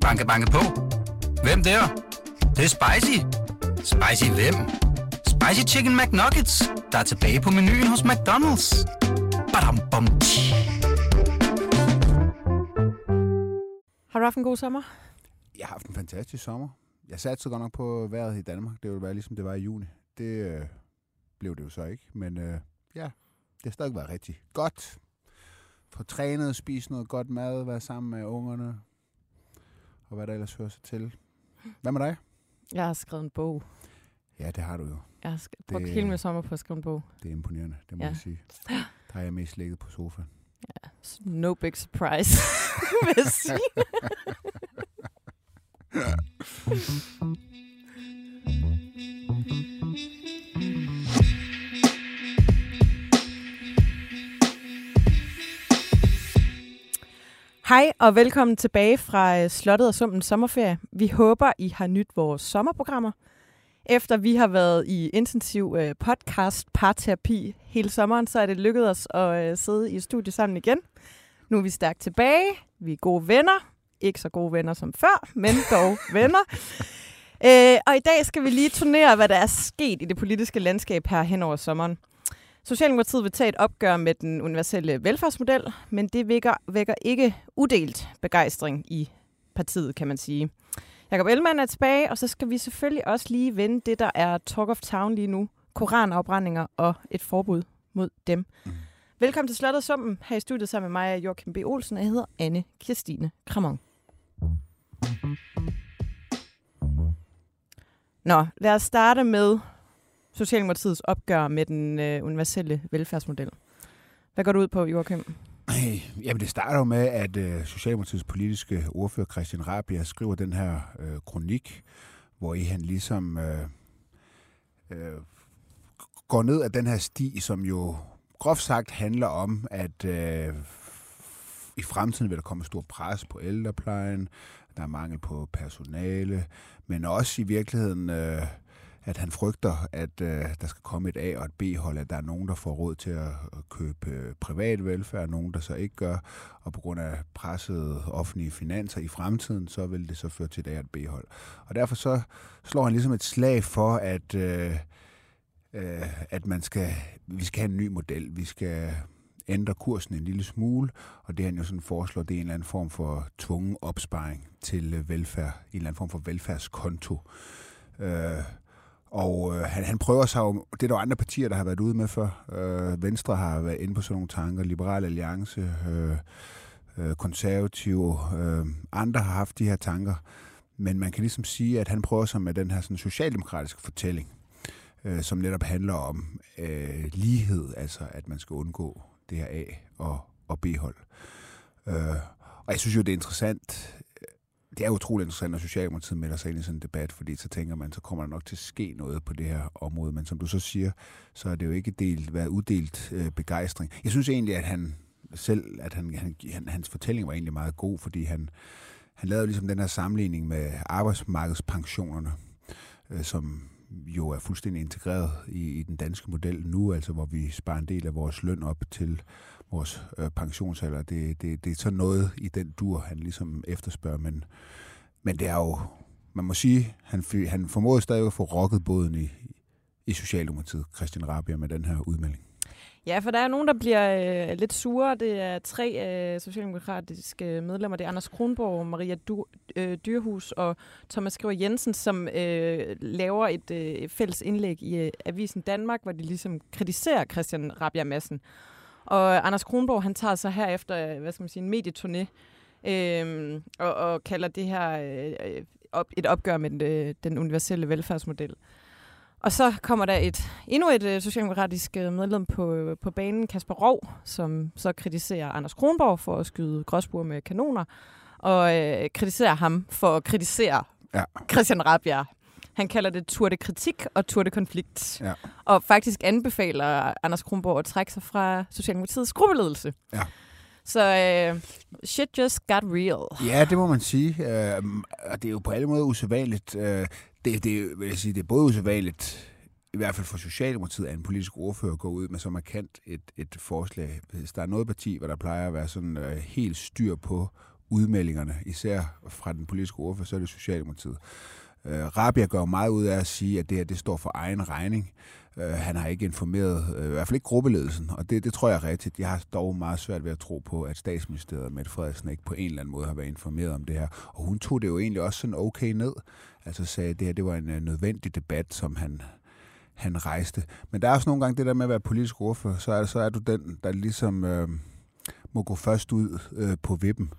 Banke, banke på. Hvem der? Det, det er spicy. Spicy hvem? Spicy Chicken McNuggets, der er tilbage på menuen hos McDonald's. Badum, bom, tji. Har du haft en god sommer? Jeg har haft en fantastisk sommer. Jeg satte så godt nok på vejret i Danmark. Det ville være ligesom det var i juni. Det øh, blev det jo så ikke. Men øh, ja, det har stadig været rigtig godt. Få trænet, spise noget godt mad, være sammen med ungerne. Og hvad der ellers hører sig til. Hvad med dig? Jeg har skrevet en bog. Ja, det har du jo. Jeg har sk- brugt Det- hele min sommer på at skrive en bog. Det er imponerende, det må Ja. jeg sige. Der har jeg mest ligget på sofaen. No big surprise, vil jeg sige. Hej og velkommen tilbage fra øh, Slottet og Sumpen sommerferie. Vi håber, I har nyt vores sommerprogrammer. Efter vi har været i intensiv øh, podcast parterapi hele sommeren, så er det lykkedes os at øh, sidde i studiet sammen igen. Nu er vi stærkt tilbage. Vi er gode venner. Ikke så gode venner som før, men dog venner. Øh, og i dag skal vi lige turnere, hvad der er sket i det politiske landskab her hen over sommeren. Socialdemokratiet vil tage et opgør med den universelle velfærdsmodel, men det vækker, vækker ikke udelt begejstring i partiet, kan man sige. Jakob Ellemann er tilbage, og så skal vi selvfølgelig også lige vende det, der er talk of town lige nu. Koranafbrændinger og et forbud mod dem. Mm. Velkommen til Slottet Sumpen. Her i studiet sammen med mig, Joachim B. Olsen, og jeg hedder Anne Kirstine Kramon. Nå, lad os starte med Socialdemokratiets opgør med den øh, universelle velfærdsmodel. Hvad går du ud på, Joachim? Jamen, det starter jo med, at øh, Socialdemokratiets politiske ordfører Christian Rabia skriver den her øh, kronik, hvor i han ligesom øh, øh, går ned ad den her sti, som jo groft sagt handler om, at øh, i fremtiden vil der komme stor pres på ældreplejen, der er mangel på personale, men også i virkeligheden... Øh, at han frygter, at øh, der skal komme et A- og et B-hold, at der er nogen, der får råd til at, købe øh, privat velfærd, og nogen, der så ikke gør, og på grund af pressede offentlige finanser i fremtiden, så vil det så føre til et A- og et B-hold. Og derfor så slår han ligesom et slag for, at, øh, øh, at man skal, vi skal have en ny model. Vi skal ændre kursen en lille smule, og det han jo sådan foreslår, det er en eller anden form for tvungen opsparing til øh, velfærd, en eller anden form for velfærdskonto. Øh, og øh, han, han prøver sig jo, det er der jo andre partier, der har været ude med før. Øh, Venstre har været inde på sådan nogle tanker, Liberal Alliance, øh, øh, konservative, øh, andre har haft de her tanker. Men man kan ligesom sige, at han prøver sig med den her sådan, socialdemokratiske fortælling, øh, som netop handler om øh, lighed, altså at man skal undgå det her A- og, og B-hold. Øh, og jeg synes jo, det er interessant, det er utroligt interessant, når Socialdemokratiet melder sig ind i sådan en debat, fordi så tænker man, så kommer der nok til at ske noget på det her område. Men som du så siger, så er det jo ikke delt, været uddelt øh, begejstring. Jeg synes egentlig, at han selv, at han, han, han, hans fortælling var egentlig meget god, fordi han, han lavede ligesom den her sammenligning med arbejdsmarkedspensionerne, øh, som jo er fuldstændig integreret i, i den danske model nu, altså hvor vi sparer en del af vores løn op til vores øh, pensionsalder. Det, det, det er sådan noget i den dur, han ligesom efterspørger, men, men det er jo, man må sige, han, han formåede stadig at få rokket båden i, i Socialdemokratiet, Christian Rabia, med den her udmelding. Ja, for der er nogen, der bliver øh, lidt sure. Det er tre øh, socialdemokratiske øh, medlemmer. Det er Anders Kronborg, Maria du, øh, Dyrhus og Thomas Skriver Jensen, som øh, laver et øh, fælles indlæg i øh, Avisen Danmark, hvor de ligesom kritiserer Christian Rabia Madsen. Og Anders Kronborg, han tager så herefter, øh, hvad skal man sige, en medieturné, øh, og, og kalder det her øh, øh op, et opgør med den, øh, den universelle velfærdsmodel. Og så kommer der et endnu et øh, socialdemokratisk øh, medlem på, på banen, Kasper Rov, som så kritiserer Anders Kronborg for at skyde gråsbuer med kanoner, og øh, kritiserer ham for at kritisere Ja. Christian Rabia. Han kalder det tour de kritik og tour de konflikt. Ja. Og faktisk anbefaler Anders Kronborg at trække sig fra Socialdemokratiets gruppeledelse. Ja. Så øh, shit just got real. Ja, det må man sige. Øh, og det er jo på alle måder usædvanligt. Øh, det, det, vil jeg sige, det er både usædvanligt, i hvert fald for Socialdemokratiet, at en politisk ordfører går ud med så markant et, et forslag. Hvis der er noget parti, hvor der plejer at være sådan øh, helt styr på udmeldingerne, især fra den politiske ordfører, så er det Socialdemokratiet. Øh, Rabia gør meget ud af at sige, at det her det står for egen regning. Øh, han har ikke informeret, øh, i hvert fald ikke gruppeledelsen, og det, det tror jeg er rigtigt. Jeg har dog meget svært ved at tro på, at statsministeriet med Mette Frederiksen ikke på en eller anden måde har været informeret om det her. Og hun tog det jo egentlig også sådan okay ned. Altså sagde, at det her det var en øh, nødvendig debat, som han, han rejste. Men der er også nogle gange det der med at være politisk ordfører, så er, så er du den, der ligesom øh, må gå først ud øh, på vippen.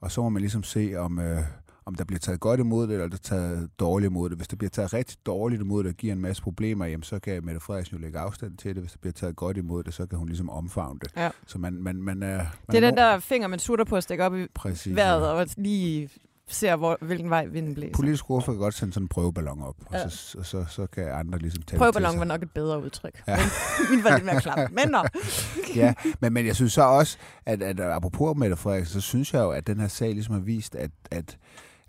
Og så må man ligesom se, om, øh, om der bliver taget godt imod det, eller der taget dårligt imod det. Hvis der bliver taget rigtig dårligt imod det, og giver en masse problemer, jamen, så kan Mette Frederiksen jo lægge afstand til det. Hvis der bliver taget godt imod det, så kan hun ligesom omfavne det. Ja. Så man, man, man, er, man Det er den der finger, man sutter på at stikke op i Præcis, vejret, og lige ser, hvor, hvilken vej vinden blæser. Politisk ordfører kan godt sende sådan en prøveballon op, Ja. og så, så, så, så kan andre ligesom tage Prøveballon var nok et bedre udtryk. Ja. Min var lidt mere klam. Men nå. ja, men, men jeg synes så også, at, at apropos Mette Frederiksen, så synes jeg jo, at den her sag ligesom har vist, at, at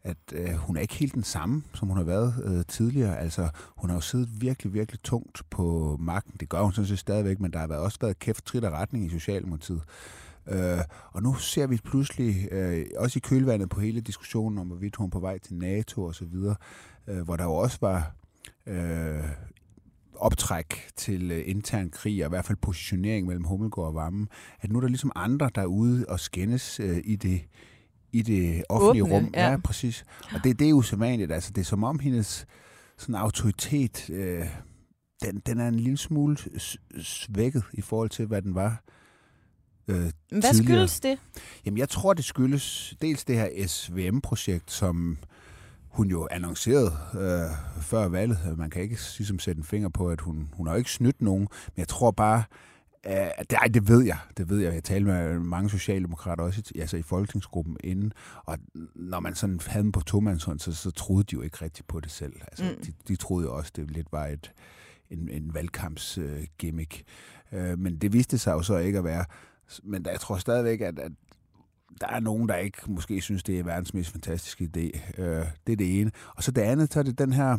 at øh, hun er ikke helt den samme, som hun har været øh, tidligere. Altså, hun har jo siddet virkelig, virkelig tungt på magten. Det gør hun sådan set stadigvæk, men der har været, også været kæft trit og retning i Socialdemokratiet. Øh, og nu ser vi pludselig, øh, også i kølvandet på hele diskussionen om, hvorvidt hun er på vej til NATO og så videre, øh, hvor der jo også var øh, optræk til øh, intern krig, og i hvert fald positionering mellem Hummelgaard og Vammen, at nu er der ligesom andre, der er ude og skændes øh, i det i det offentlige Åbne, rum. ja. ja, præcis. Og det, det er jo sædvanligt. Altså, det er som om hendes sådan autoritet, øh, den, den er en lille smule svækket i forhold til, hvad den var øh, Hvad tidligere. skyldes det? Jamen, jeg tror, det skyldes dels det her SVM-projekt, som hun jo annoncerede øh, før valget. Man kan ikke ligesom sætte en finger på, at hun, hun har ikke snydt nogen, men jeg tror bare, at det, ej, det ved jeg. Det ved jeg. Jeg talte med mange socialdemokrater også i, altså i folketingsgruppen inden, og når man sådan havde dem på tomandshånd, så, så troede de jo ikke rigtigt på det selv. Altså, Mm. de, de troede jo også, det lidt var et, en, en valgkampsgimmick. Øh, gimmick. øh, men det viste sig jo så ikke at være. Men der, jeg tror stadigvæk, at, at der er nogen, der ikke måske synes, det er verdens mest fantastiske idé. Øh, det er det ene. Og så det andet, så er det den her...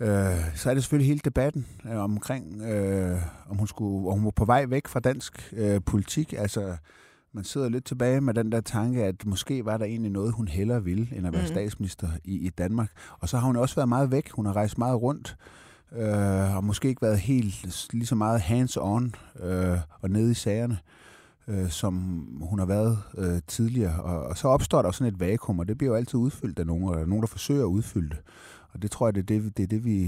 Øh, så er det selvfølgelig hele debatten øh, omkring, øh, om, hun skulle, om hun var på vej væk fra dansk øh, politik. Altså, man sidder lidt tilbage med den der tanke, at måske var der egentlig noget, hun hellere ville, end at være mm. statsminister i, i Danmark. Og så har hun også været meget væk. Hun har rejst meget rundt, øh, og måske ikke været helt lige så meget hands-on øh, og nede i sagerne øh, som hun har været øh, tidligere. Og, og så opstår der sådan et vakuum, og det bliver jo altid udfyldt af nogen, og der er nogen, der forsøger at udfylde det. Og det tror jeg, det er det, det, er det, vi,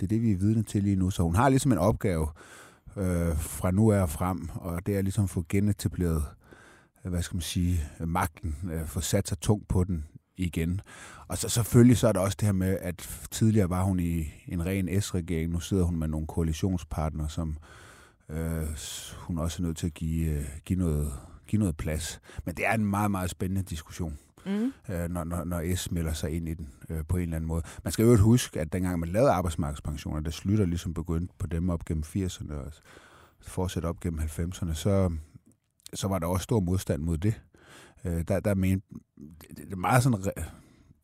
det, er det, vi er vidne til lige nu. Så hun har ligesom en opgave øh, fra nu af og frem, og det er ligesom at få genetableret, øh, hvad skal man sige, magten, øh, få sat sig tungt på den igen. Og så selvfølgelig så er der også det her med, at tidligere var hun i en ren S-regering, nu sidder hun med nogle koalitionspartnere, som øh, hun også er nødt til at give, øh, give, noget, give noget plads. Men det er en meget, meget spændende diskussion, Mm. øh, når, når, når S melder sig ind i den øh, på en eller anden måde. Man skal jo huske, at dengang man lavede arbejdsmarkedspensioner, der slutter ligesom begyndte på dem op gennem 80'erne og fortsætter op gennem 90'erne, så, så var der også stor modstand mod det. Øh, der, der, men, det, det er meget sådan,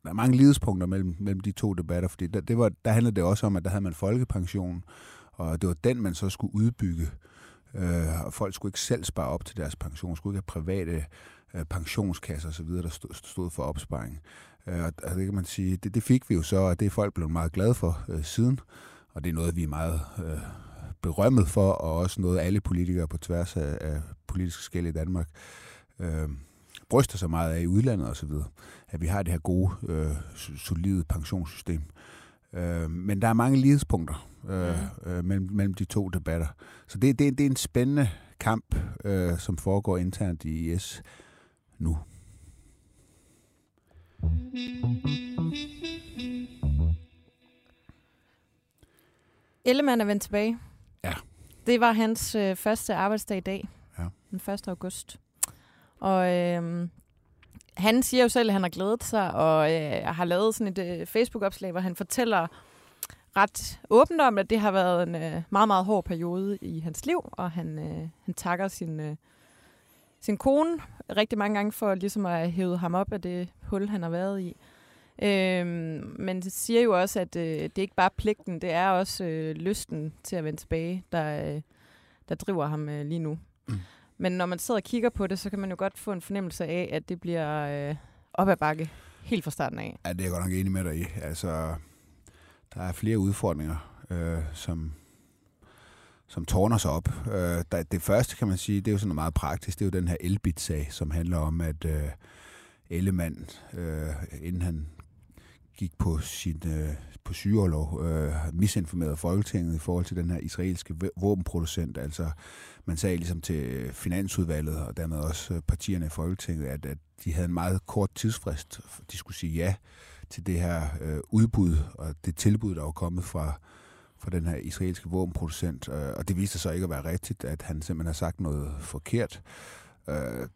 der er mange lidespunkter mellem, mellem de to debatter, fordi der, det var, der handlede det også om, at der havde man folkepension, og det var den, man så skulle udbygge. Øh, og folk skulle ikke selv spare op til deres pension, skulle ikke have private øh, pensionskasser osv., der stod, stod for opsparing. Øh, og og det kan man sige, det, det fik vi jo så, og det er folk blevet meget glade for øh, siden, og det er noget, vi er meget øh, berømmet for, og også noget, alle politikere på tværs af, af politiske skæld i Danmark øh, bryster sig meget af i udlandet osv., at vi har det her gode, øh, so- solide pensionssystem. Øh, men der er mange lighedspunkter øh, øh, mellem, mellem de to debatter. Så det, det, det er en spændende kamp, øh, som foregår internt i IS nu. Ellemann er vendt tilbage. Ja. Det var hans øh, første arbejdsdag i dag. Ja. Den 1. august. Og øh, han siger jo selv, at han har glædet sig, og øh, har lavet sådan et øh, Facebook-opslag, hvor han fortæller ret åbent om, at det har været en øh, meget, meget hård periode i hans liv, og han, øh, han takker sin, øh, sin kone rigtig mange gange for ligesom at hævet ham op af det hul, han har været i. Øhm, men det siger jo også, at øh, det er ikke bare pligten, det er også øh, lysten til at vende tilbage, der, øh, der driver ham øh, lige nu. Mm. Men når man sidder og kigger på det, så kan man jo godt få en fornemmelse af, at det bliver øh, op ad bakke helt fra starten af. Ja, det er jeg godt nok enig med dig i. Altså, der er flere udfordringer, øh, som, som tårner sig op. Øh, der, det første, kan man sige, det er jo sådan noget meget praktisk. Det er jo den her Elbit-sag, som handler om, at øh, Ellemann, øh, inden han gik på sin øh, på sygeårlov, øh, misinformerede Folketinget i forhold til den her israelske våbenproducent. Altså, man sagde ligesom til øh, Finansudvalget og dermed også øh, partierne i Folketinget, at, at de havde en meget kort tidsfrist. De skulle sige ja til det her øh, udbud og det tilbud, der var kommet fra, fra den her israelske våbenproducent. Øh, og det viste sig ikke at være rigtigt, at han simpelthen har sagt noget forkert. Øh,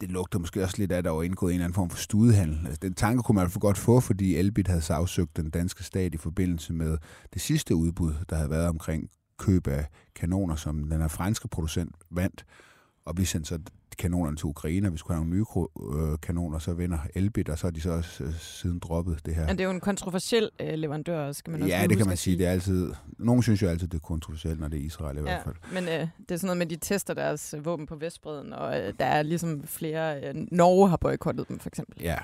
det lugter måske også lidt af, at der var indgået en eller anden form for studehandel. Altså, den tanke kunne man for godt få, fordi Elbit havde sagsøgt den danske stat i forbindelse med det sidste udbud, der havde været omkring køb af kanoner, som den her franske producent vandt. Og vi sendte så kanonerne til Ukraine, og vi skulle have nogle nye øh, kanoner, så vinder Elbit, og så har de så også øh, siden droppet det her. Men det er jo en kontroversiel øh, leverandør, skal man også Ja, det kan man sige. Det er altid, nogen synes jo altid, det er kontroversielt, når det er Israel i ja, hvert fald. Men øh, det er sådan noget med, de tester deres øh, våben på Vestbreden, og øh, der er ligesom flere... Øh, Norge har boykottet dem, for eksempel. Ja,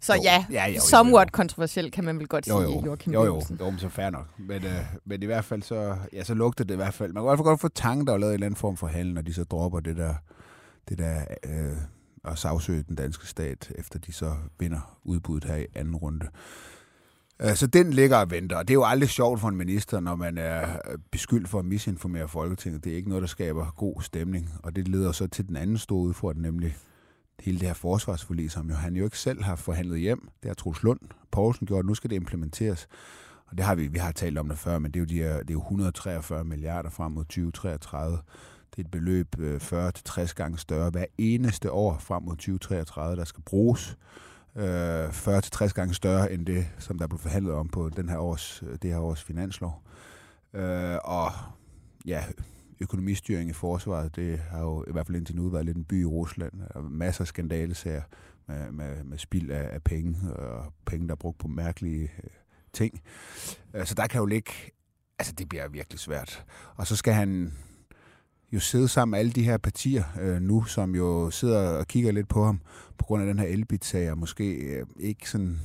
så jo. ja, ja jo, somewhat jo, jo. kontroversielt kan man vel godt jo, jo. sige, Joachim Jo, jo, jo, så fair nok. Men, øh, men i hvert fald så, ja, så lugter det i hvert fald. Man kan i hvert fald godt få tanken, der er lavet en eller anden form for handel, når de så dropper det der, det der øh, at sagsøge den danske stat, efter de så vinder udbuddet her i anden runde. Øh, så den ligger og venter, og det er jo aldrig sjovt for en minister, når man er øh, beskyldt for at misinformere Folketinget. Det er ikke noget, der skaber god stemning, og det leder så til den anden store udfordring, nemlig hele det her forsvarsforlig, som jo han jo ikke selv har forhandlet hjem. Det har Troels Lund Poulsen gjort. Nu skal det implementeres. Og det har vi, vi har talt om det før, men det er jo, de her, det er jo 143 milliarder frem mod 2033. Det er et beløb øh, 40-60 gange større hver eneste år frem mod 2033, der skal bruges. Øh, 40-60 gange større end det, som der blev forhandlet om på den her års, øh, det her års finanslov. Og ja, økonomistyring i forsvaret, det har jo i hvert fald indtil nu været lidt en by i Rusland. Der er masser af skandalesager med, med, med spild af, af penge, og penge, der er brugt på mærkelige ting. Så der kan jo ligge... Altså, det bliver virkelig svært. Og så skal han jo sidde sammen med alle de her partier øh, nu, som jo sidder og kigger lidt på ham på grund af den her elbit-sag, og måske øh, ikke sådan...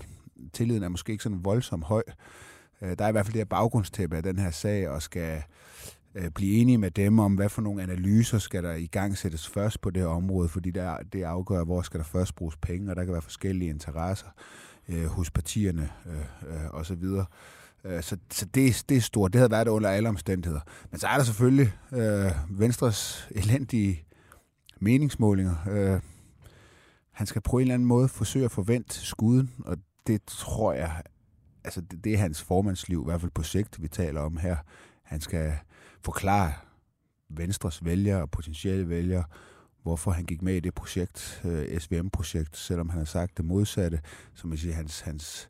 Tilliden er måske ikke sådan voldsomt høj. Øh, der er i hvert fald det her baggrundstæppe af den her sag, og skal øh, blive enige med dem om, hvad for nogle analyser skal der i gang sættes først på det her område, fordi der, det afgør, hvor skal der først bruges penge, og der kan være forskellige interesser øh, hos partierne øh, øh, osv. Øh, så, så det, det er stort. Det havde været under alle omstændigheder. Men så er der selvfølgelig øh, Venstres elendige meningsmålinger. Øh, han skal på en eller anden måde forsøge at forvente skuden, og det tror jeg, altså det, det er hans formandsliv, i hvert fald på sigt, vi taler om her. Han skal forklare Venstres vælgere og potentielle vælgere, hvorfor han gik med i det projekt, øh, SVM-projekt, selvom han har sagt det modsatte. Som man siger, hans, hans,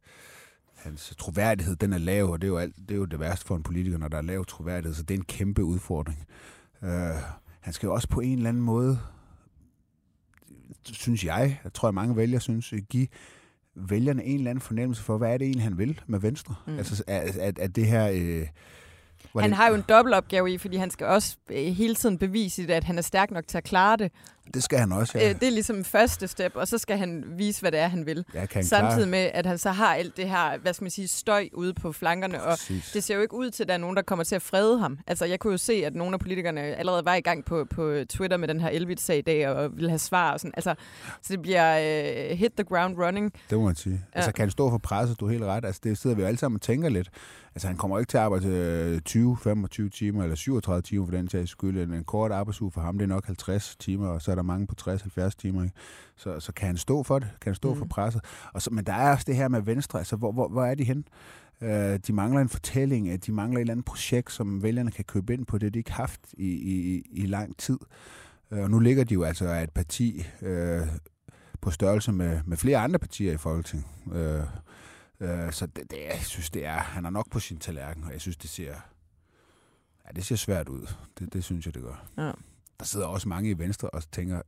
hans troværdighed, den er lav, og det er, jo alt, det er jo det værste for en politiker, når der er lav troværdighed, så det er en kæmpe udfordring. Uh, han skal jo også på en eller anden måde, synes jeg, jeg tror, at mange vælgere synes, give vælgerne en eller anden fornemmelse for, hvad er det egentlig, han vil med Venstre? Mm. Altså, at, at, at det her... Øh, han har jo en dobbeltopgave i, fordi han skal også øh, hele tiden bevise, at han er stærk nok til at klare det. Det skal han også, ja. Øh, det er ligesom første step, og så skal han vise, hvad det er, han vil. Ja, kan Samtidig klare. med, at han så har alt det her, hvad skal man sige, støj ude på flankerne, Præcis. og det ser jo ikke ud til, at der er nogen, der kommer til at frede ham. Altså, jeg kunne jo se, at nogle af politikerne allerede var i gang på, på Twitter med den her Elbit-sag i dag, og ville have svar og sådan. Altså, så det bliver uh, hit the ground running. Det må man sige. Ja. Altså, kan han stå for presset, du er helt ret. Altså, det sidder vi jo alle sammen og tænker lidt. Altså, han kommer ikke til at arbejde 20, 25 timer, eller 37 timer for den sags skyld. En kort arbejdsuge for ham, det er nok 50 timer, og så er der mange på 60-70 timer. Ikke? Så, så kan han stå for det? Kan han stå mm. for presset? Og så, men der er også det her med Venstre. Altså, hvor, hvor, hvor er de hen? Uh, de mangler en fortælling, de mangler et eller andet projekt, som vælgerne kan købe ind på. Det de ikke haft i, i, i lang tid. Uh, og nu ligger de jo altså af et parti uh, på størrelse med, med flere andre partier i Folketinget. Uh, uh, så det, det, jeg synes, det er, han er nok på sin tallerken, og jeg synes, det ser, ja, det ser svært ud. Det, det synes jeg, det gør. Ja der sidder også mange i Venstre og tænker,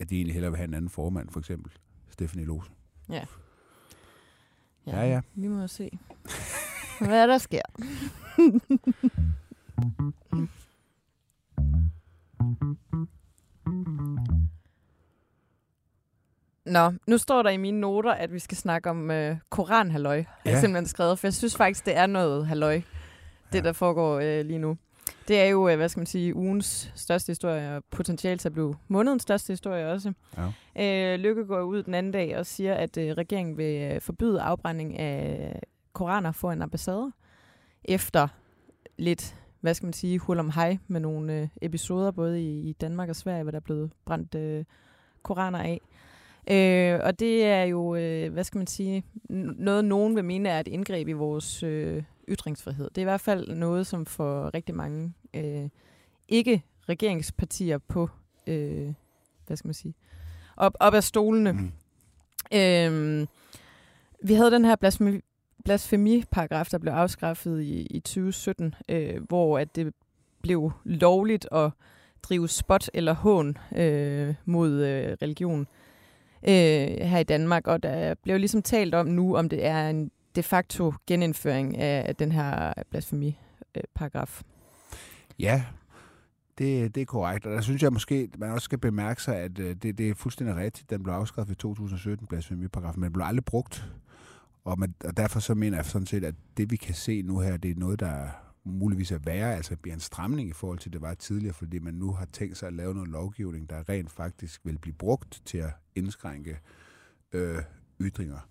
at de egentlig hellere vil have en anden formand, for eksempel Stephanie Lose. Ja. Ja, ja. ja. Vi må se, hvad der sker. Nå, nu står der i mine noter, at vi skal snakke om øh, koranhalløj. Ja. Jeg har simpelthen skrevet, for jeg synes faktisk, det er noget halløj, det ja. der foregår øh, lige nu. Det er jo, øh, hvad skal man sige, ugens største historie, og potentielt til at blive månedens største historie også. Ja. Øh, Lykke går ud den anden dag og siger, at øh, regeringen vil øh, forbyde afbrænding af koraner for en ambassade, efter lidt, hvad skal man sige, hul om hej med nogle øh, episoder, både i, i Danmark og Sverige, hvor der er blevet brændt øh, koraner af. Øh, og det er jo, øh, hvad skal man sige, noget nogen vil mene er et indgreb i vores øh, ytringsfrihed. Det er i hvert fald noget, som for rigtig mange øh, ikke regeringspartier på, øh, hvad skal man sige, op, op af stolene. Mm. Øh, vi havde den her blasfemi, blasfemiparagraf, der blev afskaffet i, i 2017, øh, hvor at det blev lovligt at drive spot eller hån øh, mod øh, religion øh, Øh, her i Danmark, og der bliver ligesom talt om nu, om det er en de facto genindføring af den her blasfemiparagraf. Ja, det, det er korrekt. Og der synes jeg måske, man også skal bemærke sig, at øh, det, det er fuldstændig rigtigt. Den blev afskaffet i 2017, blasfemiparagrafen, men den blev aldrig brugt. Og, man, og derfor så mener jeg sådan set, at det vi kan se nu her, det er noget, der muligvis er værre, altså bliver en stramning i forhold til det var tidligere, fordi man nu har tænkt sig at lave noget lovgivning, der rent faktisk vil blive brugt til at indskrænke øh, ytringer.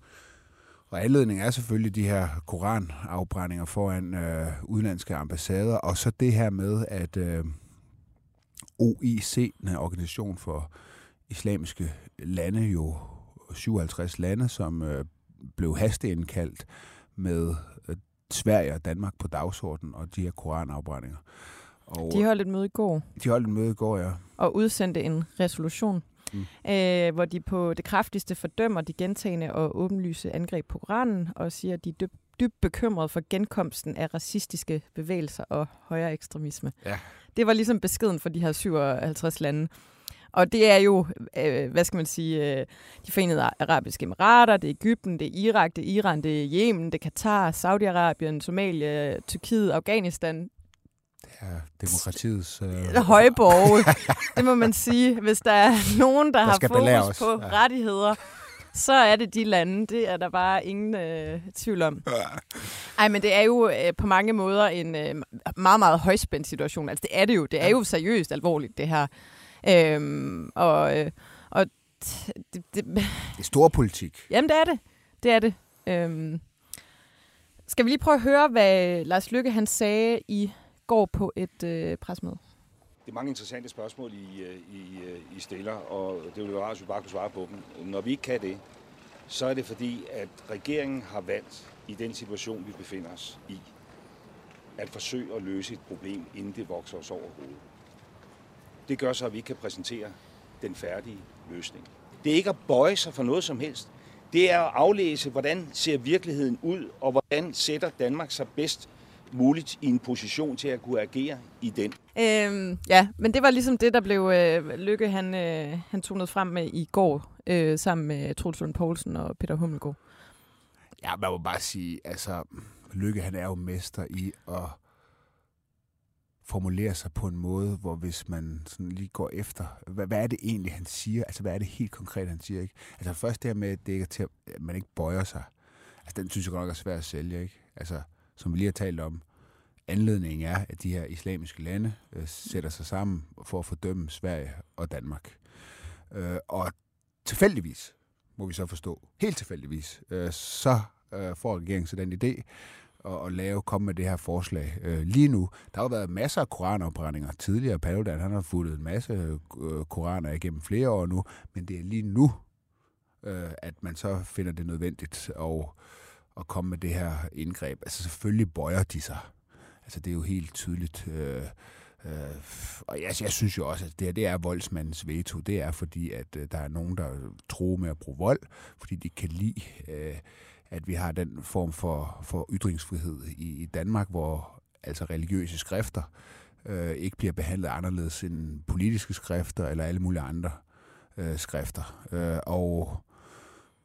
Og anledningen er selvfølgelig de her koranafbrændinger foran øh, udenlandske ambassader, og så det her med, at øh, OIC, den organisation for islamiske lande, jo 57 lande, som øh, blev hasteindkaldt med Sverige og Danmark på dagsordenen og de her koranafbrændinger. Og de holdt et møde i går. De holdt et møde i går, ja. Og udsendte en resolution, mm. øh, hvor de på det kraftigste fordømmer de gentagende og åbenlyse angreb på Koranen, og siger, at de er dybt, dybt bekymrede for genkomsten af racistiske bevægelser og højere ekstremisme. Ja. Det var ligesom beskeden for de her 57 lande. Og det er jo, øh, hvad skal man sige, øh, de forenede arabiske emirater, det er Ægypten, det er Irak, det er Iran, det er Yemen, det er Katar, Saudi-Arabien, Somalia, Tyrkiet, Afghanistan. Det er demokratiets... Øh... Højborg, det må man sige. Hvis der er nogen, der, der har fokus på ja. rettigheder, så er det de lande. Det er der bare ingen øh, tvivl om. Ej, men det er jo øh, på mange måder en øh, meget, meget højspændt situation. Altså, det er det jo. Det er jo seriøst alvorligt, det her. Øhm, og, øh, og det, det, det er stor politik. Jamen, det er det. Det er det. Øhm, skal vi lige prøve at høre, hvad Lars Lykke han sagde i går på et øh, presmøde? Det er mange interessante spørgsmål, I, øh, I, øh, I stiller, og det ville være rart, hvis vi bare kunne svare på dem. Når vi ikke kan det, så er det fordi, at regeringen har valgt i den situation, vi befinder os i, at forsøge at løse et problem, inden det vokser os over hovedet. Det gør så, at vi kan præsentere den færdige løsning. Det er ikke at bøje sig for noget som helst. Det er at aflæse, hvordan ser virkeligheden ud, og hvordan sætter Danmark sig bedst muligt i en position til at kunne agere i den. Øhm, ja, men det var ligesom det, der blev øh, Lykke, han, øh, han tonede frem med i går, øh, sammen med Troels Lund Poulsen og Peter Hummelgaard. Ja, man må bare sige, altså, Lykke, han er jo mester i at formulere sig på en måde, hvor hvis man sådan lige går efter, hvad, hvad er det egentlig, han siger? Altså, hvad er det helt konkret, han siger? Ikke? Altså, først det her med, at, det ikke er til, at man ikke bøjer sig. Altså, den synes jeg godt nok er svært at sælge, ikke? Altså, som vi lige har talt om, anledningen er, at de her islamiske lande øh, sætter sig sammen for at fordømme Sverige og Danmark. Øh, og tilfældigvis, må vi så forstå, helt tilfældigvis, øh, så øh, får regeringen så den idé, at, at lave, komme med det her forslag. Øh, lige nu, der har jo været masser af koranopbrændinger tidligere. Paludan, han har fuldet en masse øh, koraner igennem flere år nu, men det er lige nu, øh, at man så finder det nødvendigt at, at komme med det her indgreb. Altså selvfølgelig bøjer de sig. Altså det er jo helt tydeligt. Øh, Øh, og jeg, jeg synes jo også, at det her det er voldsmandens veto. Det er fordi, at øh, der er nogen, der tror med at bruge vold, fordi de kan lide øh, at vi har den form for, for ytringsfrihed i, i Danmark, hvor altså religiøse skrifter øh, ikke bliver behandlet anderledes end politiske skrifter eller alle mulige andre øh, skrifter. Øh, og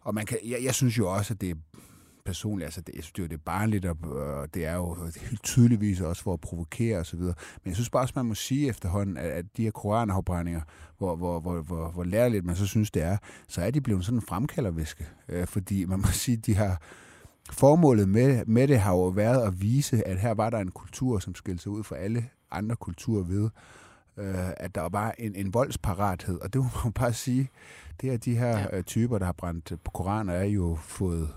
og man kan, jeg, jeg synes jo også, at det er personligt, altså det, jeg synes, det er, det er barnligt, og det er jo helt tydeligvis også for at provokere osv. Men jeg synes bare også, man må sige efterhånden, at, at de her koranafbrændinger, hvor, hvor, hvor, hvor, hvor lærerligt man så synes, det er, så er de blevet sådan en fremkaldervæske. Øh, fordi man må sige, de har formålet med, med det har jo været at vise, at her var der en kultur, som skilte sig ud fra alle andre kulturer ved, øh, at der var en, en voldsparathed. Og det må man bare sige, det er de her ja. Øh, typer, der har brændt på koraner, er jo fået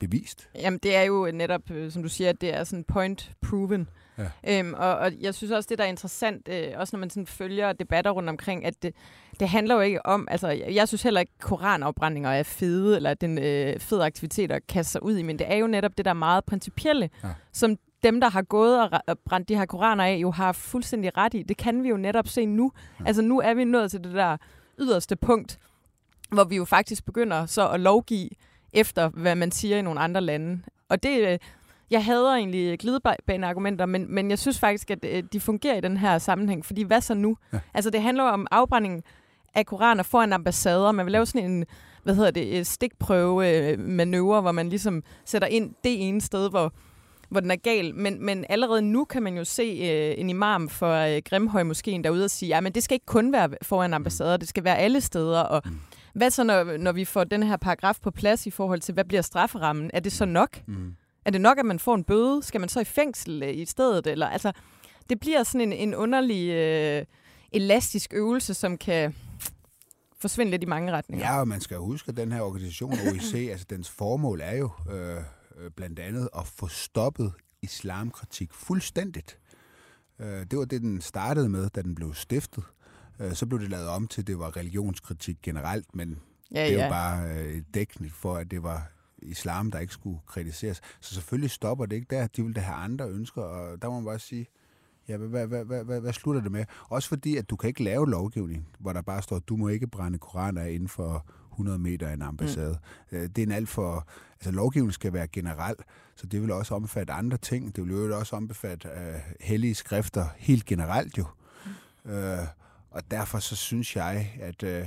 bevist. Jamen, det er jo netop, øh, som du siger, det er sådan point proven. Ja. Øhm, og, og jeg synes også, det der er interessant, øh, også når man sådan følger debatter rundt omkring, at det, det handler jo ikke om, altså jeg, jeg synes heller ikke, koranafbrændinger er fede, eller den øh, fede aktivitet at kaste sig ud i, men det er jo netop det der meget principielle, ja. som dem, der har gået og brændt de her koraner af, jo har fuldstændig ret i. Det kan vi jo netop se nu. Ja. Altså nu er vi nået til det der yderste punkt, hvor vi jo faktisk begynder så at lovgive efter, hvad man siger i nogle andre lande. Og det, øh, jeg hader egentlig glidebaneargumenter, men, men jeg synes faktisk, at øh, de fungerer i den her sammenhæng. Fordi hvad så nu? Ja. Altså det handler om afbrænding af koraner foran ambassader. Man vil lave sådan en hvad hedder det, stikprøve manøvre, hvor man ligesom sætter ind det ene sted, hvor hvor den er gal. Men, men allerede nu kan man jo se øh, en imam for øh, Grimhøj Moskeen derude og sige, at det skal ikke kun være foran ambassader, det skal være alle steder. Og mm. Hvad så, når, når vi får den her paragraf på plads i forhold til, hvad bliver strafferammen? Er det så nok? Mm. Er det nok, at man får en bøde? Skal man så i fængsel øh, i stedet? Eller, altså, det bliver sådan en, en underlig øh, elastisk øvelse, som kan forsvinde lidt i mange retninger. Ja, og man skal huske, at den her organisation, OIC, altså dens formål er jo øh, øh, blandt andet at få stoppet islamkritik fuldstændigt. Øh, det var det, den startede med, da den blev stiftet. Øh, så blev det lavet om til, at det var religionskritik generelt, men ja, det var ja. bare øh, dækning for, at det var islam, der ikke skulle kritiseres. Så selvfølgelig stopper det ikke der. De ville da have andre ønsker, og der må man bare sige, ja, hvad, hvad, hvad, hvad, hvad slutter det med? Også fordi, at du kan ikke lave lovgivning, hvor der bare står, at du må ikke brænde koraner inden for 100 meter af en ambassade. Mm. Det er en alt for... Altså, lovgivningen skal være generel, så det vil også omfatte andre ting. Det vil jo også omfatte uh, hellige skrifter helt generelt jo. Mm. Uh, og derfor så synes jeg, at... Uh,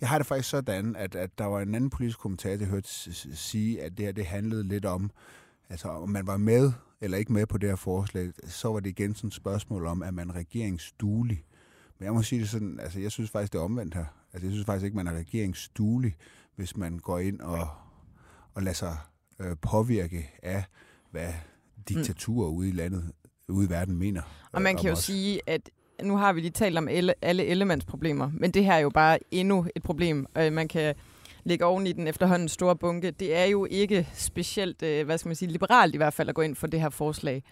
jeg har det faktisk sådan, at, at der var en anden politisk kommentator, der hørte sige, at det her det handlede lidt om, altså om man var med eller ikke med på det her forslag, så var det igen sådan et spørgsmål om, at man regeringsduelig. Men jeg må sige det sådan, altså jeg synes faktisk, det er omvendt her. Altså, jeg synes faktisk ikke, man er regeringsduelig, hvis man går ind og, og lader sig øh, påvirke af, hvad diktaturer mm. ude i landet, ude i verden mener. Og man kan jo os. sige, at nu har vi lige talt om alle, alle elementsproblemer, men det her er jo bare endnu et problem. Øh, man kan lægge oven i den efterhånden store bunke. Det er jo ikke specielt, øh, hvad skal man sige, liberalt i hvert fald at gå ind for det her forslag.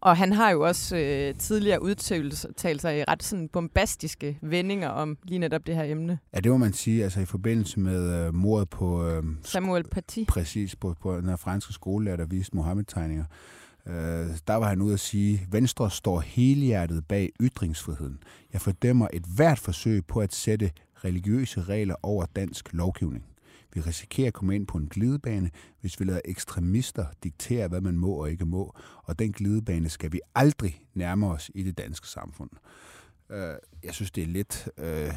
Og han har jo også øh, tidligere udtalt sig i ret sådan bombastiske vendinger om lige netop det her emne. Ja, det må man sige, altså i forbindelse med øh, mordet på... Øh, Samuel Paty. Præcis, på, på den her franske skolelærer, der viste Mohammed-tegninger. Øh, der var han ude at sige, Venstre står helhjertet bag ytringsfriheden. Jeg fordømmer et hvert forsøg på at sætte religiøse regler over dansk lovgivning. Vi risikerer at komme ind på en glidebane, hvis vi lader ekstremister diktere, hvad man må og ikke må. Og den glidebane skal vi aldrig nærme os i det danske samfund. Øh, jeg synes, det er lidt øh,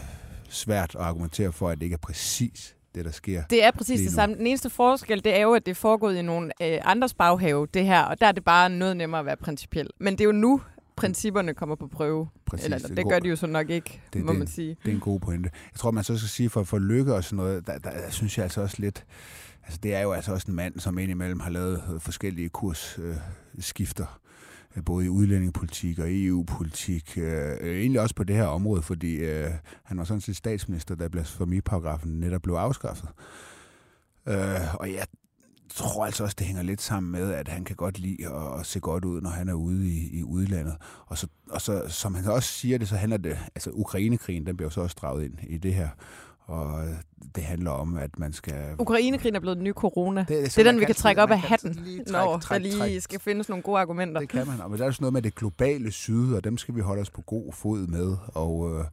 svært at argumentere for, at det ikke er præcis det, der sker. Det er præcis det samme. Den eneste forskel, det er jo, at det er foregået i nogle øh, andres baghave, det her, og der er det bare noget nemmere at være principiel. Men det er jo nu, principperne kommer på prøve. Præcis, Eller, det, det gør de jo så nok ikke, det, må det, man sige. Det er en god pointe. Jeg tror, man så skal sige, for, for lykke og sådan noget, der, der, der synes jeg altså også lidt... Altså, det er jo altså også en mand, som indimellem har lavet forskellige kursskifter, øh, Øh, både i udlændingepolitik og EU-politik. Øh, øh, egentlig også på det her område, fordi øh, han var sådan set statsminister, da blasfemiparagrafen netop blev afskaffet. Øh, og jeg tror altså også, det hænger lidt sammen med, at han kan godt lide at, at se godt ud, når han er ude i, i udlandet. Og så, og så, som han også siger det, så handler det, altså Ukrainekrigen, den bliver så også draget ind i det her. Og det handler om, at man skal... Ukrainekrigen er blevet den nye corona. Det, det er den, vi kan trække op af hatten, når der lige skal findes nogle gode argumenter. Det kan man. Og der er sådan noget med det globale syd, og dem skal vi holde os på god fod med. Og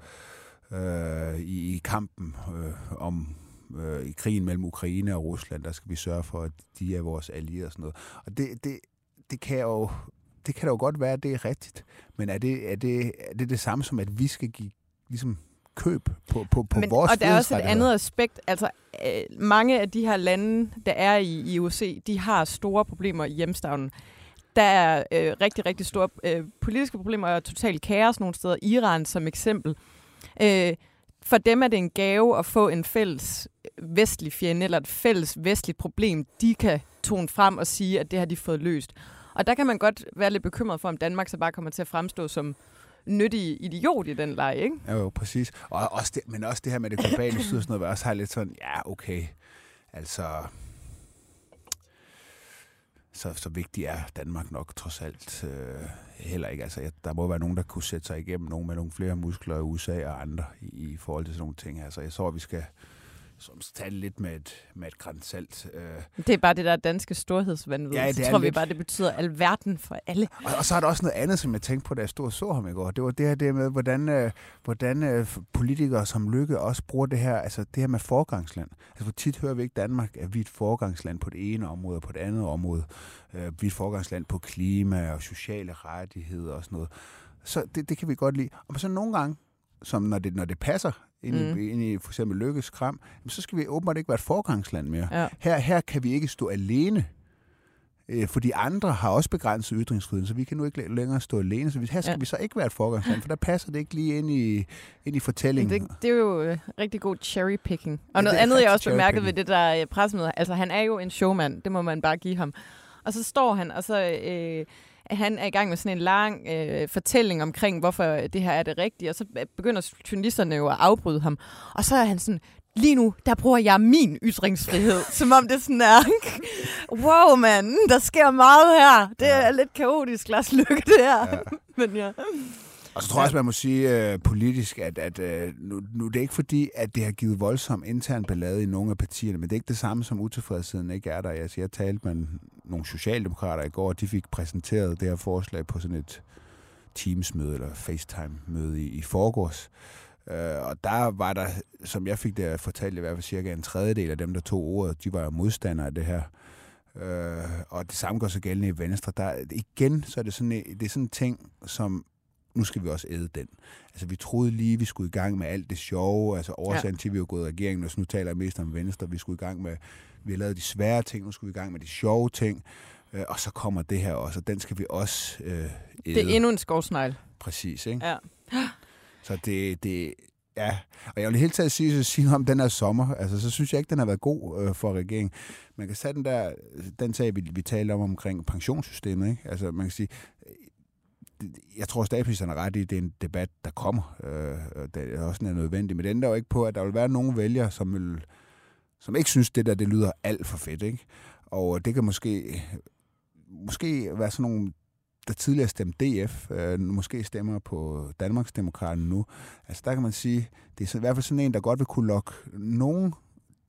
øh, øh, i, i kampen øh, om øh, i krigen mellem Ukraine og Rusland, der skal vi sørge for, at de er vores allierede og sådan noget. Og det, det, det kan jo det kan da jo godt være, at det er rigtigt. Men er det, er det, er det det samme som, at vi skal give, ligesom køb på, på, på Men, vores og der er også et andet aspekt. Altså, øh, mange af de her lande, der er i IOC, de har store problemer i hjemstavnen. Der er øh, rigtig, rigtig store øh, politiske problemer og totalt kaos nogle steder. Iran som eksempel. Øh, for dem er det en gave at få en fælles vestlig fjende, eller et fælles vestligt problem, de kan tone frem og sige, at det har de fået løst. Og der kan man godt være lidt bekymret for, om Danmark så bare kommer til at fremstå som nyttig idiot i den leg, ikke? Ja, jo, præcis. Og også det, men også det her med det globale syd og sådan noget, også har lidt sådan, ja, okay, altså, så, så vigtig er Danmark nok trods alt øh, heller ikke. Altså, jeg, der må være nogen, der kunne sætte sig igennem nogen med nogle flere muskler i USA og andre i, i forhold til sådan nogle ting. Altså, jeg tror, vi skal som tage lidt med et, med et salt. Øh, Det er bare det der danske storhedsvandvid. Ja, det så tror vi lidt- bare, det betyder alverden for alle. Og, og så er der også noget andet, som jeg tænkte på, da jeg stod og så ham i går. Det var det her det med, hvordan, øh, hvordan øh, politikere som Lykke også bruger det her, altså det her med forgangsland. Altså hvor tit hører vi ikke Danmark, at vi er et forgangsland på det ene område og på det andet område. Øh, vi er et forgangsland på klima og sociale rettigheder og sådan noget. Så det, det kan vi godt lide. Og så nogle gange, som når det, når det passer ind, mm. Mm. i, ind i for eksempel Lykkes kram, så skal vi åbenbart ikke være et forgangsland mere. Ja. Her, her kan vi ikke stå alene, øh, fordi andre har også begrænset ytringsfriheden, så vi kan nu ikke læ- længere stå alene. Så her skal ja. Vi så ikke være et forgangsland, for der passer det ikke lige ind i, ind i fortællingen. Det, det er jo øh, rigtig god cherrypicking. Og Ja, noget andet, jeg også bemærkede ved det der øh, pressemøde, altså han er jo en showman, det må man bare give ham. Og så står han, og så øh, han er i gang med sådan en lang øh, fortælling omkring, hvorfor det her er det rigtige, og så begynder journalisterne jo at afbryde ham. Og så er han sådan, lige nu, der bruger jeg min ytringsfrihed, som om det sådan er, wow mand, der sker meget her. Det er Ja. lidt kaotisk, Lars Lykke, det her. Ja. Men ja. Og så tror jeg også, man må sige øh, politisk, at, at øh, nu, nu det er ikke fordi, at det har givet voldsom intern ballade i nogle af partierne, men det er ikke det samme som utilfredsheden ikke er der. Altså, jeg talte med nogle socialdemokrater i går, og de fik præsenteret det her forslag på sådan et Teams-møde eller FaceTime-møde i, i forgårs. Øh, og der var der, som jeg fik det fortalt, i hvert fald cirka en tredjedel af dem, der tog ordet, de var modstandere af det her. Øh, og det samme går så gældende i Venstre. Der, igen, så er det sådan, det er sådan en ting, som nu skal vi også æde den. Altså, vi troede lige, vi skulle i gang med alt det sjove, altså årsagen ja. til, at vi var gået i regeringen, og nu taler jeg mest om Venstre, vi skulle i gang med, vi har lavet de svære ting, nu skulle vi i gang med de sjove ting, øh, og så kommer det her også, og den skal vi også øh, æde. Det er endnu en skovsnegl. Præcis, ikke? Ja. Så det, det, ja, og jeg vil helt taget sige, sige noget om den her sommer. Altså, så synes jeg ikke, den har været god øh, for regeringen. Man kan tage den der, den sag, vi, vi talte om omkring pensionssystemet, ikke? Altså, man kan sige, jeg tror, statsministeren er ret i, at det er en debat, der kommer. Øh, det er også er nødvendigt. Men det ændrer jo ikke på, at der vil være nogle vælgere, som, vil, som ikke synes, det der det lyder alt for fedt. Ikke? Og det kan måske, måske være sådan nogle der tidligere stemte DF, øh, måske stemmer på Danmarksdemokraterne nu. Altså der kan man sige, det er i hvert fald sådan en, der godt vil kunne lokke nogen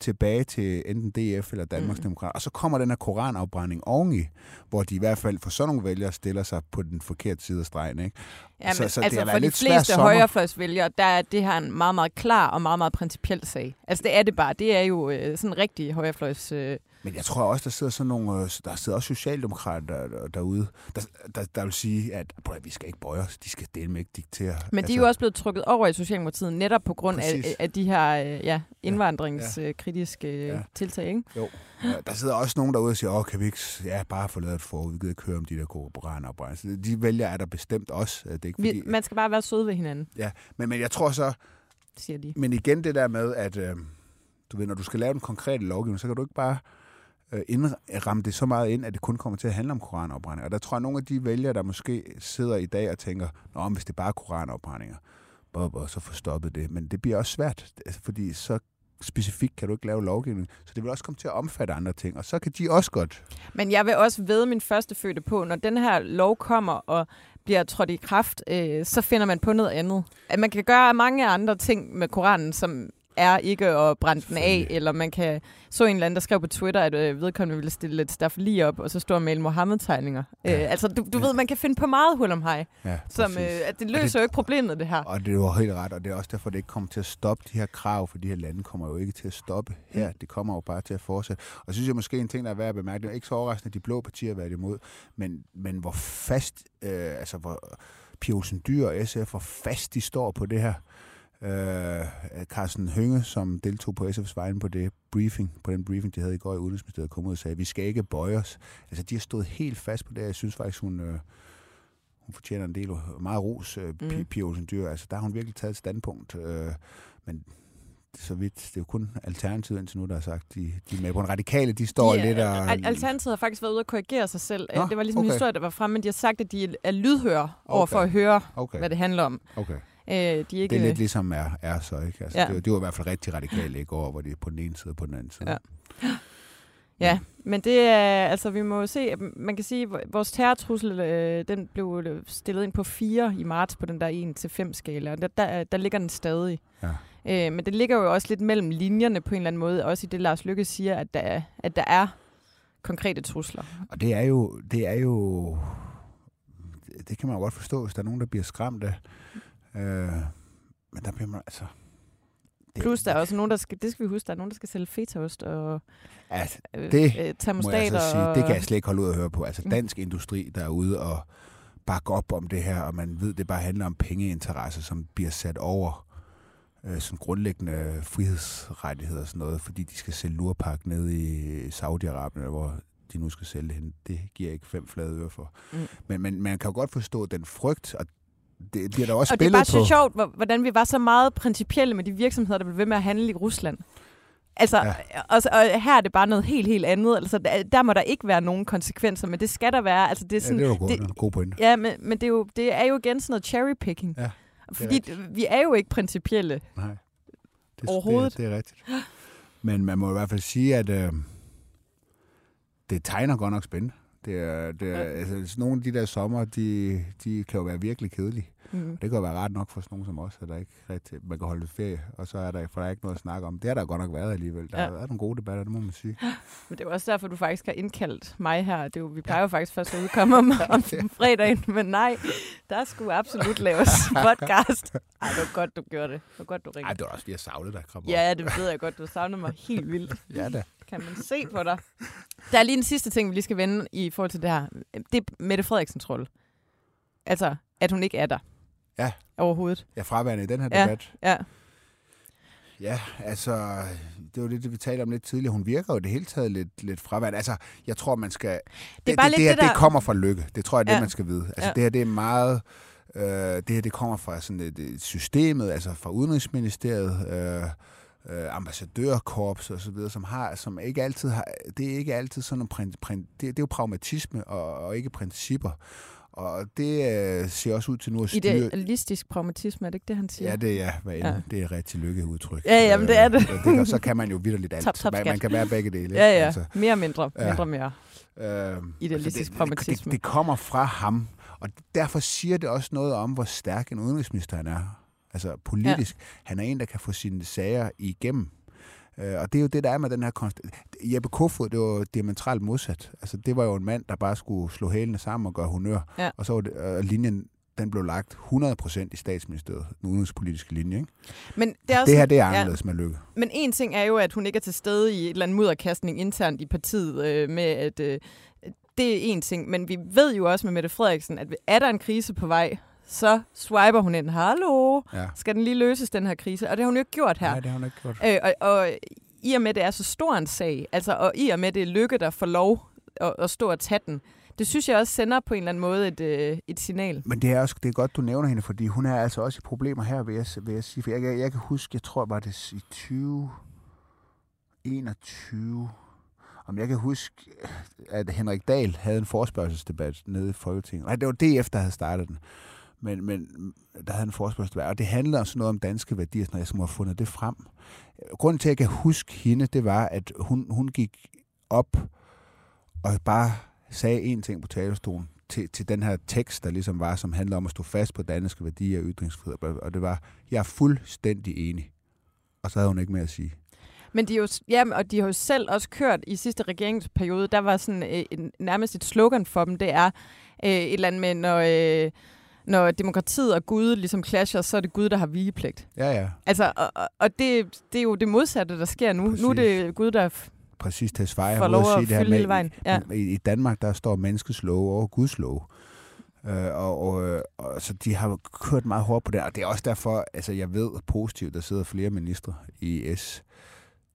tilbage til enten DF eller Danmarksdemokraterne. Mm. Og så kommer den her koranafbrænding oveni, hvor de i hvert fald for sådan nogle vælgere stiller sig på den forkerte side af stregen. Ikke? Ja, Så- så det altså været for de fleste højrefløjsvælgere, der er det her en meget, meget klar og meget, meget principiel sag. Altså det er det bare. Det er jo øh, sådan en rigtig højrefløjs... Øh, Men jeg tror også, der sidder sådan nogle, øh, der sidder også socialdemokrater der, der, derude, der, der, der vil sige, at prøv, vi skal ikke bøje os, de skal dele med ikke diktere. men altså, de er jo også blevet trukket over i Socialdemokratiet netop på grund af, af de her øh, ja, indvandringskritiske Ja. ja. tiltag. Ikke? Jo, øh, der sidder også nogen derude og siger, åh, kan vi ikke ja, bare få lavet et forud, vi gider ikke høre om de der koranopbrændelser. De vælger er der bestemt også. øh, Det er ikke fordi, Vi, man skal bare være søde ved hinanden, ja, men, men jeg tror så, siger de. men igen det der med, at øh, du ved, når du skal lave den konkrete lovgivning, så kan du ikke bare øh, indramme det så meget ind, at det kun kommer til at handle om koranopbrænding. Og der tror jeg, at nogle af de vælgere, der måske sidder i dag og tænker, Nå, hvis det bare er koranopbrændinger, blah, så få stoppet det. Men det bliver også svært, altså, fordi så specifikt kan du ikke lave lovgivning. Så det vil også komme til at omfatte andre ting, og så kan de også godt. Men jeg vil også ved min første fødte på, når den her lov kommer og bliver trådt i kraft, øh, så finder man på noget andet. At man kan gøre mange andre ting med Koranen, som er ikke at brænde den af, eller man kan så en eller anden, der skrev på Twitter, at øh, vedkommende ville stille lidt staffeli op, og så stå og male Mohammed-tegninger. Ja. Øh, altså, du, du Ja. ved, man kan finde på meget hul om hej, Ja, som, øh, at det løser jo ikke problemet, det her. Og det var helt ret, og det er også derfor, det ikke kommer til at stoppe de her krav, for de her lande kommer jo ikke til at stoppe her. Mm. Det kommer jo bare til at fortsætte. Og så synes jeg måske en ting, der er værd at bemærke, det er ikke så overraskende, at de blå partier har været imod, men, men hvor fast, øh, altså hvor Pia Olsen Dyr og SF, hvor fast de står på det her. Øh, Carsten Hønge, som deltog på SF's vejen på det briefing, på den briefing, de havde i går i Udenrigsministeriet, kom ud og sagde, at vi skal ikke bøje os. Altså, de har stået helt fast på det. Jeg synes faktisk, hun, øh, hun fortjener en del meget ros, øh, mm. Pia Olsen Dyr. Altså, der har hun virkelig taget et standpunkt. Øh, men så vidt, det er jo kun Alternativet indtil nu, der har sagt, de, de er med på en radikale, de står yeah, lidt og... Alternativet har faktisk været ude og korrigere sig selv. Nå, det var ligesom okay. en historie, der var fremme, men de har sagt, at de er lydhøre over okay. for at høre, okay. hvad det handler om. Okay. Øh, de er ikke... Det er lidt ligesom er, er så, ikke? Altså, ja. det, det var i hvert fald rigtig radikalt i går, hvor de er på den ene side og på den anden side. Ja. Ja, men det er, altså vi må se, man kan sige, at vores terrortrussel, øh, den blev stillet ind på 4 i marts på den der 1-5 skala, og der, der, der ligger den stadig. Ja. Øh, men det ligger jo også lidt mellem linjerne på en eller anden måde, også i det Lars Lykke siger, at der, er, at der er konkrete trusler. Og det er jo, det er jo, det kan man jo godt forstå, hvis der er nogen, der bliver skræmt af. Øh, men der bliver man altså... Det, Plus der er også nogen, der skal, det skal vi huske, der er nogen, der skal sælge fetaost og altså, det øh, termostater. Må jeg så sige, det kan jeg slet ikke holde ud at høre på. Altså mm. dansk industri, der er ude og bakke op om det her, og man ved, det bare handler om pengeinteresse, som bliver sat over øh, sådan grundlæggende frihedsrettigheder og sådan noget, fordi de skal sælge lurpak ned i Saudi-Arabien, hvor de nu skal sælge hen. Det giver ikke fem flade øre for. Mm. Men, men man kan jo godt forstå den frygt, og det bliver der også og spillet på. Og det er bare så sjovt, hvordan vi var så meget principielle med de virksomheder, der blev ved med at handle i Rusland. Altså, ja. og, og her er det bare noget helt, helt andet. Altså, der, der må der ikke være nogen konsekvenser, men det skal der være. Altså, det er sådan, ja, det er jo god, det, god point. Ja, men, men det, er jo, det er jo igen sådan noget cherrypicking. Ja. Fordi rigtigt. vi er jo ikke principielle. Nej. Det, Overhovedet. Det, det er rigtigt. Men man må i hvert fald sige, at øh, det tegner godt nok spændende. Det er, det er, ja. altså, nogle af de der sommer, de, de kan jo være virkelig kedelige. Mm. Det kan jo være ret nok for sådan nogen som os, at der ikke rigtig, man kan holde ferie, og så er der, for der er ikke noget at snakke om. Det har der godt nok været alligevel. Der ja. har været nogle gode debatter, det må man sige. Men det er også derfor, du faktisk har indkaldt mig her. Det er jo, vi plejer ja. jo faktisk først at udkomme om, om fredagen, men nej, der skulle absolut laves podcast. Ej, det var godt, du gjorde det. Det var godt, du ringede. Ej, det var også, vi har savnet dig, Krabber. Ja, det ved jeg godt. Du savner mig helt vildt. ja da. Kan man se på dig. Der er lige en sidste ting, vi lige skal vende i forhold til det her. Det er Mette Frederiksens rolle. Altså, at hun ikke er der. Ja. Overhovedet. Ja, fraværende i den her debat. Ja. Ja, altså, det var det, vi talte om lidt tidligere. Hun virker jo det hele taget lidt, lidt fraværende. Altså, jeg tror, man skal... Det, det, det, det, her, det, det kommer fra lykke. Det tror jeg, det ja. man skal vide. Altså, ja. det her, det er meget... Øh, det her, det kommer fra sådan et, et systemet, altså fra Udenrigsministeriet, øh, øh, ambassadørkorps og så videre, som har, som ikke altid har, det er ikke altid sådan print det, det er jo pragmatisme og, og ikke principper. Og det øh, ser også ud til nu at styre... Idealistisk pragmatisme, er det ikke det, han siger? Ja, det er, hvad ja. det er rigtig lykkeudtryk. Ja, jamen det er det. Øh, det og så kan man jo vidderligt alt. Top, top, man, man kan være begge dele. Ja, ja. Altså, mere mindre, ja. mindre mere. Øh, Idealistisk altså det, pragmatisme. Det, det kommer fra ham, og derfor siger det også noget om, hvor stærk en udenrigsminister han er. Altså politisk. Ja. Han er en, der kan få sine sager igennem. Øh, og det er jo det, der er med den her konst... Jeppe Kofod, det var diametralt modsat. Altså, det var jo en mand, der bare skulle slå hælene sammen og gøre honør. Ja. Og så var det, øh, linjen den blev lagt 100% i statsministeriet, den udenrigspolitiske linje. Ikke? Men det, er også, det her det er anderledes ja. med lykke. Men en ting er jo, at hun ikke er til stede i et eller andet mudderkastning internt i partiet øh, med, at øh, det er en ting. Men vi ved jo også med Mette Frederiksen, at er der en krise på vej, så swiper hun ind, hallo, ja. skal den lige løses, den her krise? Og det har hun jo ikke gjort her. Nej, det har hun ikke gjort. Øh, og, og i og med, det er så stor en sag, altså, og i og med, det er Lykke, der får lov at, at stå og tage den, det synes jeg også sender på en eller anden måde et, øh, et signal. Men det er også det er godt, du nævner hende, fordi hun er altså også i problemer her, vil jeg, vil jeg sige. For jeg, jeg, jeg kan huske, jeg tror, var det i 2021, om jeg kan huske, at Henrik Dahl havde en forspørgselsdebat nede i Folketinget. Nej, det var DF, der havde startet den men, men mm, der havde en forspørgsel, og det handlede om sådan noget om danske værdier, når jeg som har fundet det frem. Grunden til, at jeg kan huske hende, det var, at hun, hun gik op og bare sagde én ting på talerstolen til, til den her tekst, der ligesom var, som handler om at stå fast på danske værdier og ytringsfrihed, og det var, jeg er fuldstændig enig. Og så havde hun ikke mere at sige. Men de, jo, ja, og de har jo selv også kørt i sidste regeringsperiode, der var sådan øh, en, nærmest et slogan for dem, det er øh, et eller andet med, når... Øh, når demokratiet og Gud ligesom clasher, så er det Gud, der har vigepligt. Ja, ja. Altså, og, og det, det er jo det modsatte, der sker nu. Præcis. Nu er det Gud, der Præcis, til Sveje får lov at, sige det her med. Ja. I, I Danmark, der står menneskets lov over Guds lov. Øh, og, og, øh, og, så de har kørt meget hårdt på det, og det er også derfor, altså jeg ved positivt, der sidder flere ministre i S,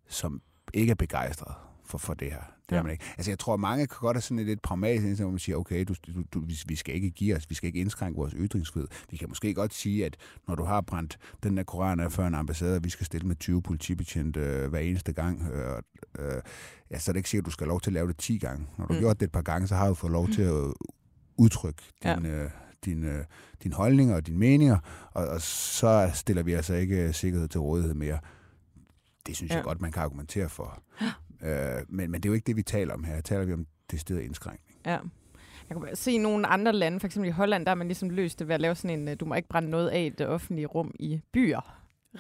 som ikke er begejstrede for, for det her. Det er man ikke. Altså jeg tror, mange kan godt have sådan et lidt pragmatisk, hvor man siger, okay, du, du, du, vi- skal ikke give os, vi skal ikke indskrænke vores ytringsfrihed. Vi kan måske godt sige, at når du har brændt den der koran af før en ambassade, og vi skal stille med 20 politibetjente øh, hver eneste gang, øh, øh, ja, så er det ikke sikkert, at du skal have lov til at lave det 10 gange. Når du har Mm. gjort det et par gange, så har du fået lov til at udtrykke Ja. din, øh, din, øh, din holdninger og dine meninger, og, og så stiller vi altså ikke øh, sikkerhed til rådighed mere. Det synes. Ja. jeg godt, man kan argumentere for. Øh, men, men det er jo ikke det, vi taler om her. Her taler vi om decideret indskrænkning. Ja. Jeg kan se i nogle andre lande, eksempel i Holland, der har man ligesom løst det ved at lave sådan en, øh, du må ikke brænde noget af i det offentlige rum i byer.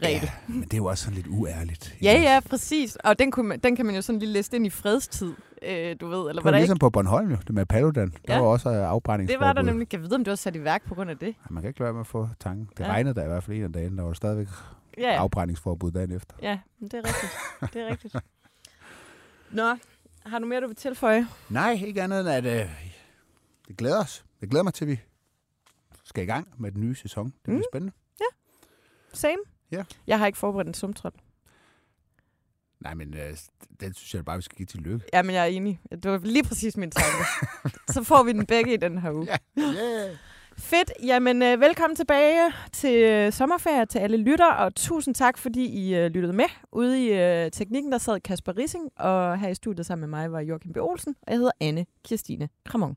Regel. Ja, men det er jo også sådan lidt uærligt. Ja, ja, præcis. Og den, kunne man, den kan man jo sådan lige læse ind i fredstid, øh, du ved, eller Det var var der ligesom ikke? på Bornholm, jo, det med Paludan. Der Ja. var også øh, Det afbrændingsforbud. var der nemlig. Jeg vide, om det var sat i værk på grund af det? Ja, Man kan ikke lade være med at få tanken. Det Ja. regnede der i hvert fald en af dagen. Der var stadigvæk ja. afbrændingsforbud dagen efter. ja det er rigtigt. Det er rigtigt. Nå, har du mere, du vil tilføje? Nej, ikke andet end at øh, det glæder os. Jeg glæder mig til, at vi skal i gang med den nye sæson. Det bliver Mm. spændende. Same? Ja. Jeg har ikke forberedt en sumtrol. Nej, men øh, den synes jeg bare, vi skal give til lykke. Ja, men jeg er enig. Det var lige præcis min tanke. Så får vi den begge i den her uge. Ja. Yeah. Fedt. Jamen, øh, velkommen tilbage til øh, sommerferie til alle lytter, og tusind tak, fordi I øh, lyttede med. Ude i øh, teknikken, der sad Kasper Rising, og her i studiet sammen med mig var Joachim B. Olsen, og jeg hedder Anne Kirstine Kramon.